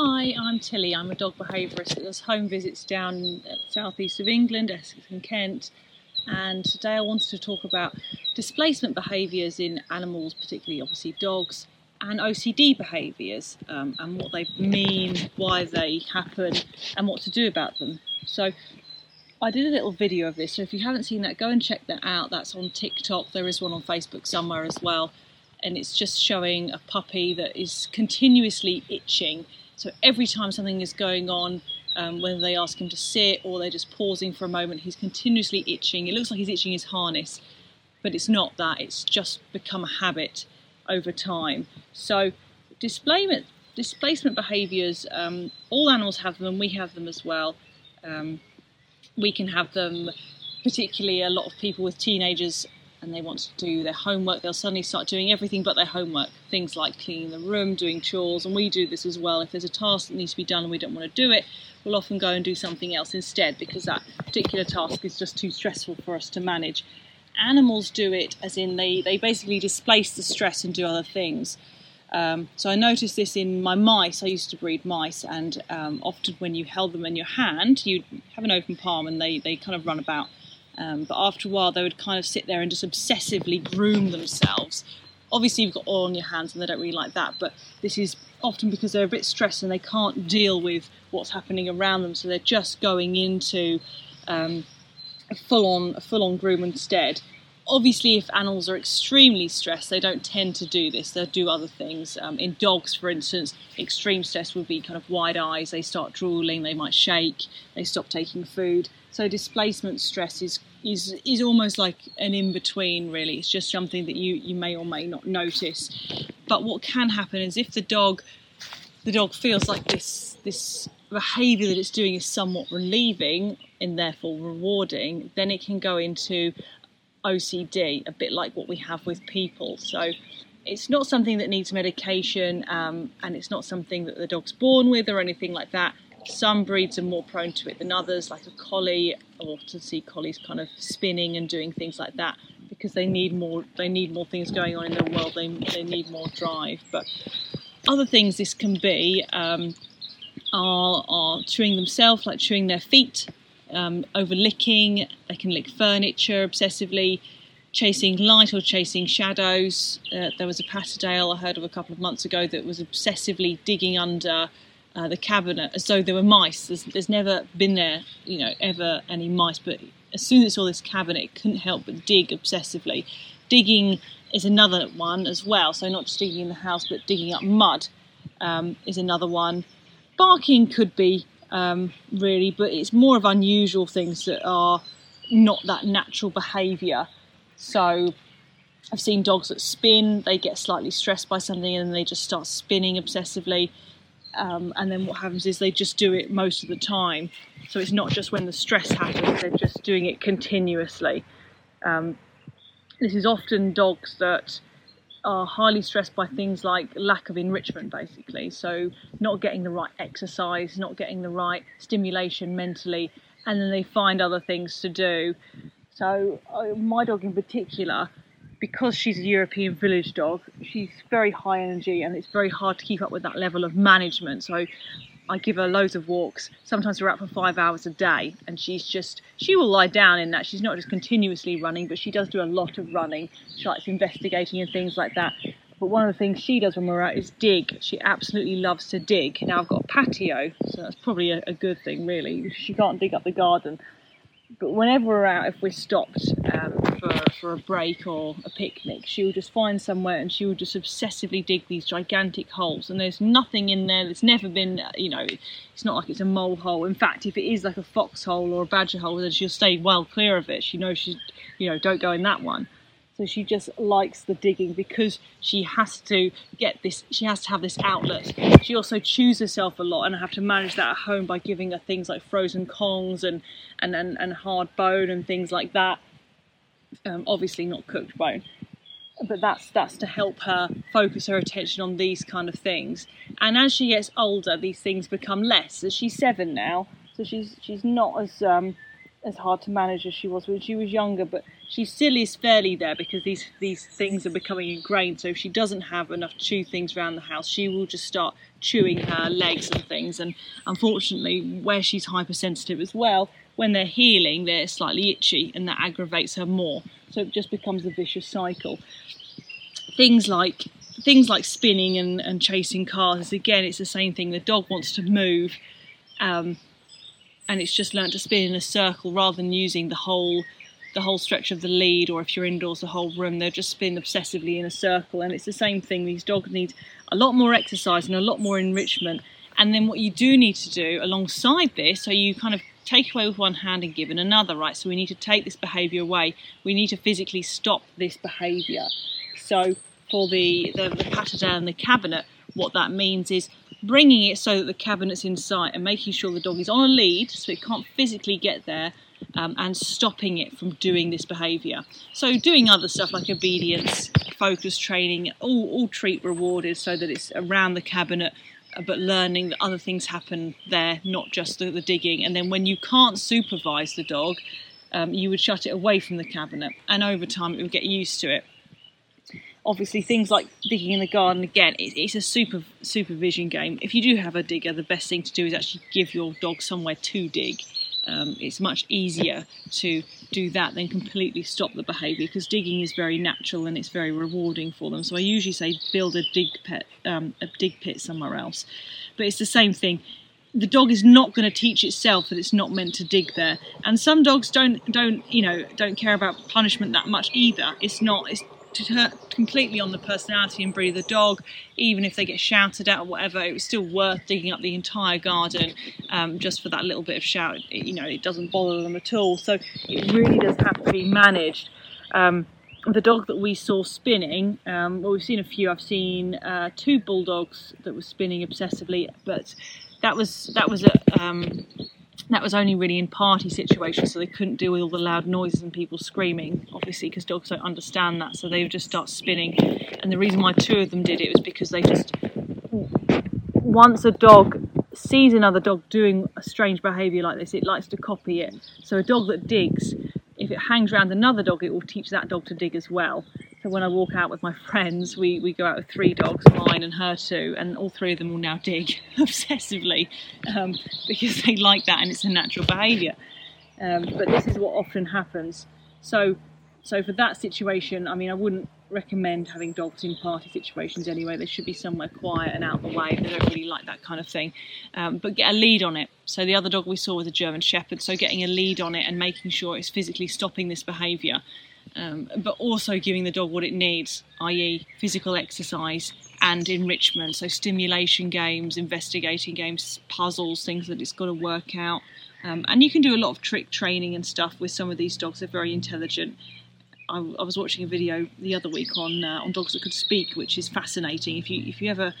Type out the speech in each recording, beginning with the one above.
Hi, I'm Tilly. I'm a dog behaviourist that does home visits down southeast of England, Essex and Kent. And today I wanted to talk about displacement behaviours in animals, particularly obviously dogs, and OCD behaviours um, and what they mean, why they happen, and what to do about them. So I did a little video of this, so if you haven't seen that, go and check that out. That's on TikTok. There is one on Facebook somewhere as well. And it's just showing a puppy that is continuously itching so every time something is going on, um, whether they ask him to sit or they're just pausing for a moment, he's continuously itching. It looks like he's itching his harness, but it's not that. It's just become a habit over time. So displacement, displacement behaviours, um, all animals have them, and we have them as well. Um, we can have them, particularly a lot of people with teenagers and they want to do their homework, they'll suddenly start doing everything but their homework. Things like cleaning the room, doing chores, and we do this as well. If there's a task that needs to be done and we don't want to do it, we'll often go and do something else instead because that particular task is just too stressful for us to manage. Animals do it as in they, they basically displace the stress and do other things. Um, so I noticed this in my mice. I used to breed mice, and um, often when you held them in your hand, you have an open palm and they, they kind of run about um, but after a while, they would kind of sit there and just obsessively groom themselves. Obviously, you've got oil on your hands and they don't really like that, but this is often because they're a bit stressed and they can't deal with what's happening around them, so they're just going into um, a full-on a full-on groom instead. Obviously, if animals are extremely stressed, they don't tend to do this. They'll do other things. Um, in dogs, for instance, extreme stress would be kind of wide eyes. They start drooling. They might shake. They stop taking food. So displacement stress is is is almost like an in between really. It's just something that you you may or may not notice. But what can happen is if the dog the dog feels like this this behavior that it's doing is somewhat relieving and therefore rewarding then it can go into OCD a bit like what we have with people. So it's not something that needs medication um, and it's not something that the dog's born with or anything like that some breeds are more prone to it than others, like a collie, or to see collies kind of spinning and doing things like that because they need more. They need more things going on in their world. They they need more drive. But other things this can be um, are are chewing themselves, like chewing their feet, um, over licking. They can lick furniture obsessively. Chasing light or chasing shadows. Uh, there was a Patterdale I heard of a couple of months ago that was obsessively digging under uh, the cabinet as though there were mice. There's, there's never been there, you know, ever any mice, but as soon as it saw this cabinet, it couldn't help but dig obsessively. Digging is another one as well, so not just digging in the house, but digging up mud um, is another one. Barking could be um, really, but it's more of unusual things that are not that natural behaviour. So I've seen dogs that spin, they get slightly stressed by something and they just start spinning obsessively. Um, and then what happens is they just do it most of the time. So it's not just when the stress happens, they're just doing it continuously. Um, this is often dogs that are highly stressed by things like lack of enrichment, basically. So, not getting the right exercise, not getting the right stimulation mentally, and then they find other things to do. So, uh, my dog in particular because she's a European village dog, she's very high energy and it's very hard to keep up with that level of management. So I give her loads of walks. Sometimes we're out for five hours a day, and she's just she will lie down in that. She's not just continuously running, but she does do a lot of running. She likes investigating and things like that. But one of the things she does when we're out is dig. She absolutely loves to dig. Now I've got a patio, so that's probably a, a good thing, really. She can't dig up the garden, but whenever we're out, if we're stopped um, for, for a break or a picnic, she will just find somewhere and she will just obsessively dig these gigantic holes. And there's nothing in there that's never been, you know, it's not like it's a mole hole. In fact, if it is like a foxhole or a badger hole, then she'll stay well clear of it. She knows she's, you know, don't go in that one. So she just likes the digging because she has to get this, she has to have this outlet. She also chews herself a lot, and I have to manage that at home by giving her things like frozen kongs and, and, and, and hard bone and things like that. Um, obviously, not cooked bone. But that's that's to help her focus her attention on these kind of things. And as she gets older, these things become less. As she's seven now, so she's she's not as um, as hard to manage as she was when she was younger, but she still is fairly there because these these things are becoming ingrained. So if she doesn't have enough chew things around the house, she will just start chewing her legs and things. And unfortunately, where she's hypersensitive as well, when they're healing, they're slightly itchy, and that aggravates her more. So it just becomes a vicious cycle. Things like things like spinning and, and chasing cars again it's the same thing the dog wants to move um, and it's just learned to spin in a circle rather than using the whole the whole stretch of the lead or if you're indoors the whole room they'll just spin obsessively in a circle. And it's the same thing these dogs need a lot more exercise and a lot more enrichment. And then what you do need to do alongside this so you kind of take away with one hand and give in another right? So we need to take this behavior away. We need to physically stop this behavior. So for the the, the Patterdale and the cabinet what that means is bringing it so that the cabinet's in sight and making sure the dog is on a lead so it can't physically get there um, and stopping it from doing this behaviour. So doing other stuff like obedience, focus training, all, all treat rewarded so that it's around the cabinet uh, but learning that other things happen there, not just the, the digging. And then when you can't supervise the dog, um, you would shut it away from the cabinet and over time it would get used to it obviously things like digging in the garden again it's a super supervision game if you do have a digger the best thing to do is actually give your dog somewhere to dig um, it's much easier to do that than completely stop the behaviour because digging is very natural and it's very rewarding for them. So i usually say build a dig pit um, a dig pit somewhere else. But it's the same thing. The dog is not going to teach itself that it's not meant to dig there. And some dogs don't don't you know don't care about punishment that much either. It's not it's completely on the personality and breed of the dog. Even if they get shouted at or whatever, it was still worth digging up the entire garden um, just for that little bit of shout. It, you know, it doesn't bother them at all. So it really does have to be managed. Um, the dog that we saw spinning, um, well, we've seen a few. I've seen uh, two bulldogs that were spinning obsessively, but that was that was a um, that was only really in party situations, so they couldn't deal with all the loud noises and people screaming, obviously, because dogs don't understand that, so they would just start spinning. And the reason why two of them did it was because they just, once a dog sees another dog doing a strange behaviour like this, it likes to copy it. So a dog that digs, if it hangs around another dog, it will teach that dog to dig as well. So when I walk out with my friends, we, we go out with three dogs, mine and her two, and all three of them will now dig obsessively um, because they like that and it's a natural behaviour. Um, but this is what often happens. So, so for that situation, I mean, I wouldn't recommend having dogs in party situations anyway. They should be somewhere quiet and out of the way. They don't really like that kind of thing. Um, but get a lead on it. So the other dog we saw was a German Shepherd. So getting a lead on it and making sure it's physically stopping this behaviour um, but also giving the dog what it needs, i.e., physical exercise and enrichment. So, stimulation games, investigating games, puzzles, things that it's got to work out. Um, and you can do a lot of trick training and stuff with some of these dogs. They're very intelligent. I, I was watching a video the other week on uh, on dogs that could speak, which is fascinating. If you if you ever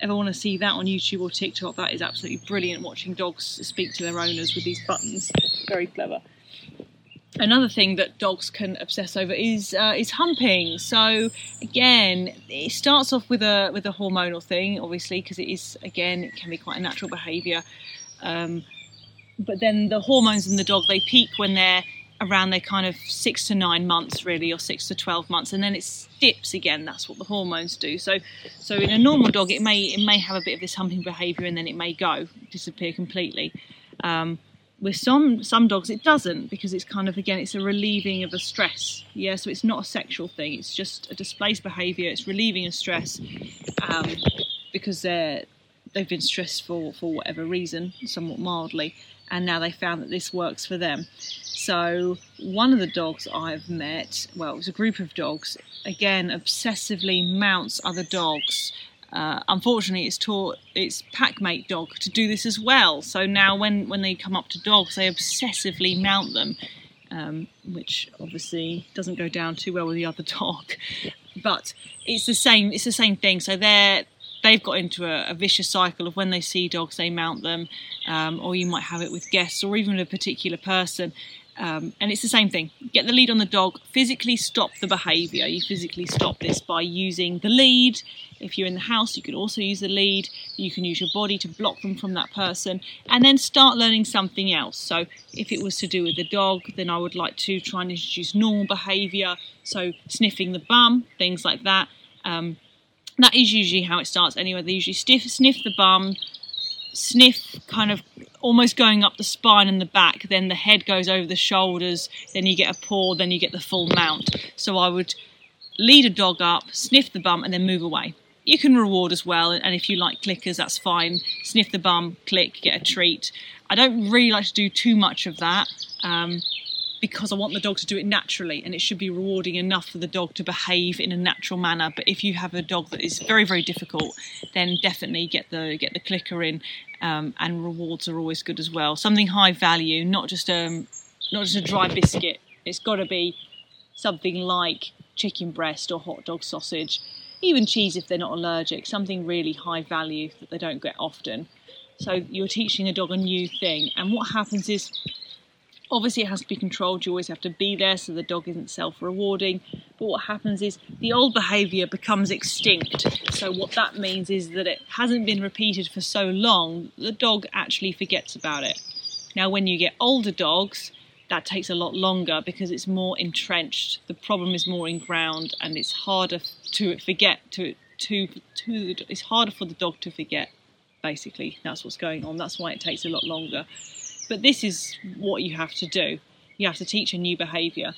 ever want to see that on YouTube or TikTok, that is absolutely brilliant. Watching dogs speak to their owners with these buttons, very clever another thing that dogs can obsess over is uh, is humping. So again, it starts off with a with a hormonal thing, obviously, because it is again it can be quite a natural behaviour. Um, but then the hormones in the dog they peak when they're around their kind of six to nine months, really, or six to twelve months, and then it dips again. That's what the hormones do. So, so in a normal dog, it may it may have a bit of this humping behaviour, and then it may go disappear completely. Um, with some some dogs it doesn't because it's kind of again it's a relieving of a stress. Yeah so it's not a sexual thing it's just a displaced behavior it's relieving a stress um, because they're they've been stressed for for whatever reason somewhat mildly and now they found that this works for them. So one of the dogs i've met well it was a group of dogs again obsessively mounts other dogs uh, unfortunately, it's taught its packmate dog to do this as well. So now, when, when they come up to dogs, they obsessively mount them, um, which obviously doesn't go down too well with the other dog. But it's the same. It's the same thing. So they're they've got into a, a, vicious cycle of when they see dogs, they mount them, um, or you might have it with guests or even a particular person. Um, and it's the same thing. Get the lead on the dog, physically stop the behaviour. You physically stop this by using the lead. If you're in the house, you can also use the lead. You can use your body to block them from that person and then start learning something else. So, if it was to do with the dog, then I would like to try and introduce normal behaviour. So, sniffing the bum, things like that. Um, that is usually how it starts anyway. They usually sniff, sniff the bum, sniff kind of almost going up the spine and the back, then the head goes over the shoulders, then you get a paw, then you get the full mount. So I would lead a dog up, sniff the bum, and then move away. You can reward as well, and if you like clickers, that's fine. Sniff the bum, click, get a treat. I don't really like to do too much of that. Um, because I want the dog to do it naturally and it should be rewarding enough for the dog to behave in a natural manner. But if you have a dog that is very, very difficult, then definitely get the get the clicker in um, and rewards are always good as well. Something high value, not just um not just a dry biscuit. It's got to be something like chicken breast or hot dog sausage, even cheese if they're not allergic. Something really high value that they don't get often. So you're teaching a dog a new thing, and what happens is Obviously, it has to be controlled. You always have to be there so the dog isn't self rewarding. But what happens is the old behaviour becomes extinct. So, what that means is that it hasn't been repeated for so long, the dog actually forgets about it. Now, when you get older dogs, that takes a lot longer because it's more entrenched. The problem is more in ground, and it's harder to forget. To to to it's harder for the dog to forget. Basically, that's what's going on. That's why it takes a lot longer. But this is what you have to do. You have to teach a new behaviour.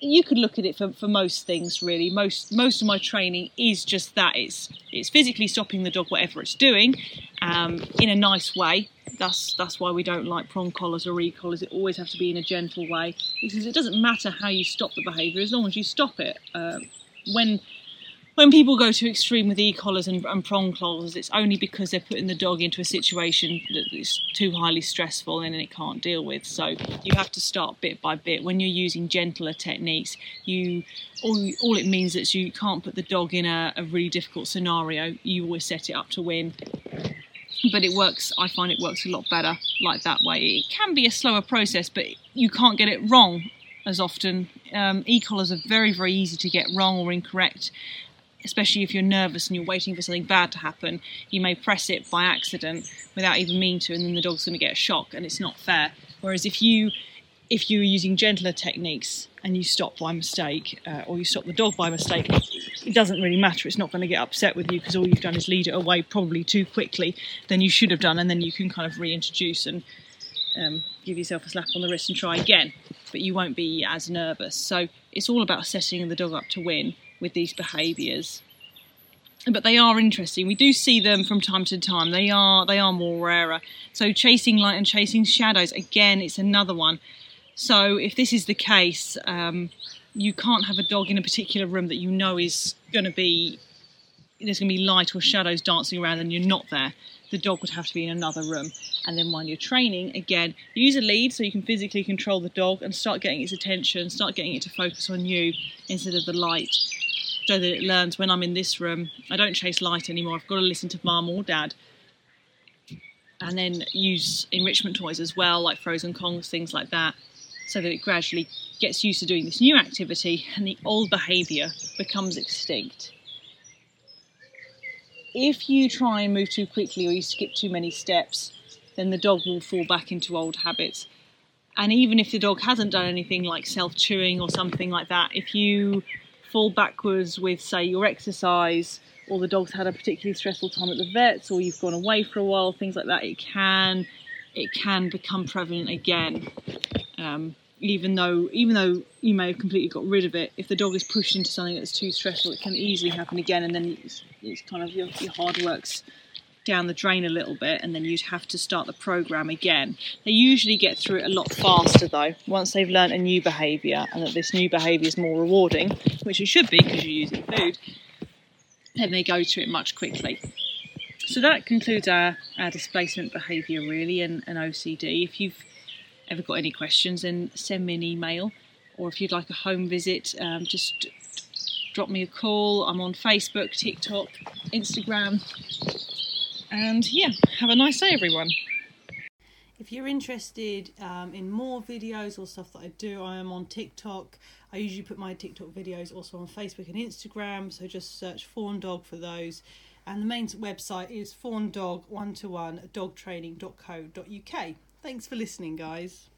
You could look at it for, for most things really. Most most of my training is just that. It's it's physically stopping the dog whatever it's doing, um, in a nice way. That's that's why we don't like prong collars or e-collars. It always have to be in a gentle way because it doesn't matter how you stop the behaviour as long as you stop it. Uh, when when people go to extreme with e-collars and, and prong collars, it's only because they're putting the dog into a situation that is too highly stressful and it can't deal with. So you have to start bit by bit. When you're using gentler techniques, you all, all it means is you can't put the dog in a, a really difficult scenario. You always set it up to win. But it works, I find it works a lot better like that way. It can be a slower process, but you can't get it wrong as often. Um, e-collars are very, very easy to get wrong or incorrect especially if you're nervous and you're waiting for something bad to happen, you may press it by accident without even meaning to, and then the dog's going to get a shock, and it's not fair. Whereas if you if you're using gentler techniques and you stop by mistake, uh, or you stop the dog by mistake, it doesn't really matter. It's not going to get upset with you because all you've done is lead it away probably too quickly than you should have done, and then you can kind of reintroduce and um, give yourself a slap on the wrist and try again. But you won't be as nervous. So it's all about setting the dog up to win with these behaviours. But they are interesting. We do see them from time to time. They are they are more rarer. So chasing light and chasing shadows again, it's another one. So if this is the case, um, you can't have a dog in a particular room that you know is going to be there's going to be light or shadows dancing around and you're not there. The dog would have to be in another room. And then when you're training, again, use a lead so you can physically control the dog and start getting its attention, start getting it to focus on you instead of the light so that it learns when I'm in this room, I don't chase light anymore. I've got to listen to mum or dad. And then use enrichment toys as well, like frozen kongs, things like that, so that it gradually gets used to doing this new activity and the old behaviour becomes extinct. If you try and move too quickly or you skip too many steps, then the dog will fall back into old habits. And even if the dog hasn't done anything like self chewing or something like that, if you fall backwards with, say, your exercise, or the dog's had a particularly stressful time at the vets, or you've gone away for a while, things like that, it can it can become prevalent again. Um, even though even though you may have completely got rid of it, if the dog is pushed into something that's too stressful, it can easily happen again, and then it's, it's kind of your, your hard work's down the drain a little bit and then you'd have to start the program again. They usually get through it a lot faster though, once they've learned a new behaviour and that this new behaviour is more rewarding, which it should be because you're using food, then they go to it much quickly. So that concludes our, our displacement behaviour really and, and OCD. If you've ever got any questions, then send me an email or if you'd like a home visit, um, just drop me a call. I'm on Facebook, TikTok, Instagram, and yeah, have a nice day, everyone. If you're interested um, in more videos or stuff that I do, I am on TikTok. I usually put my TikTok videos also on Facebook and Instagram, so just search Fawn Dog for those. And the main website is fawndog1to1dogtraining.co.uk. Thanks for listening, guys.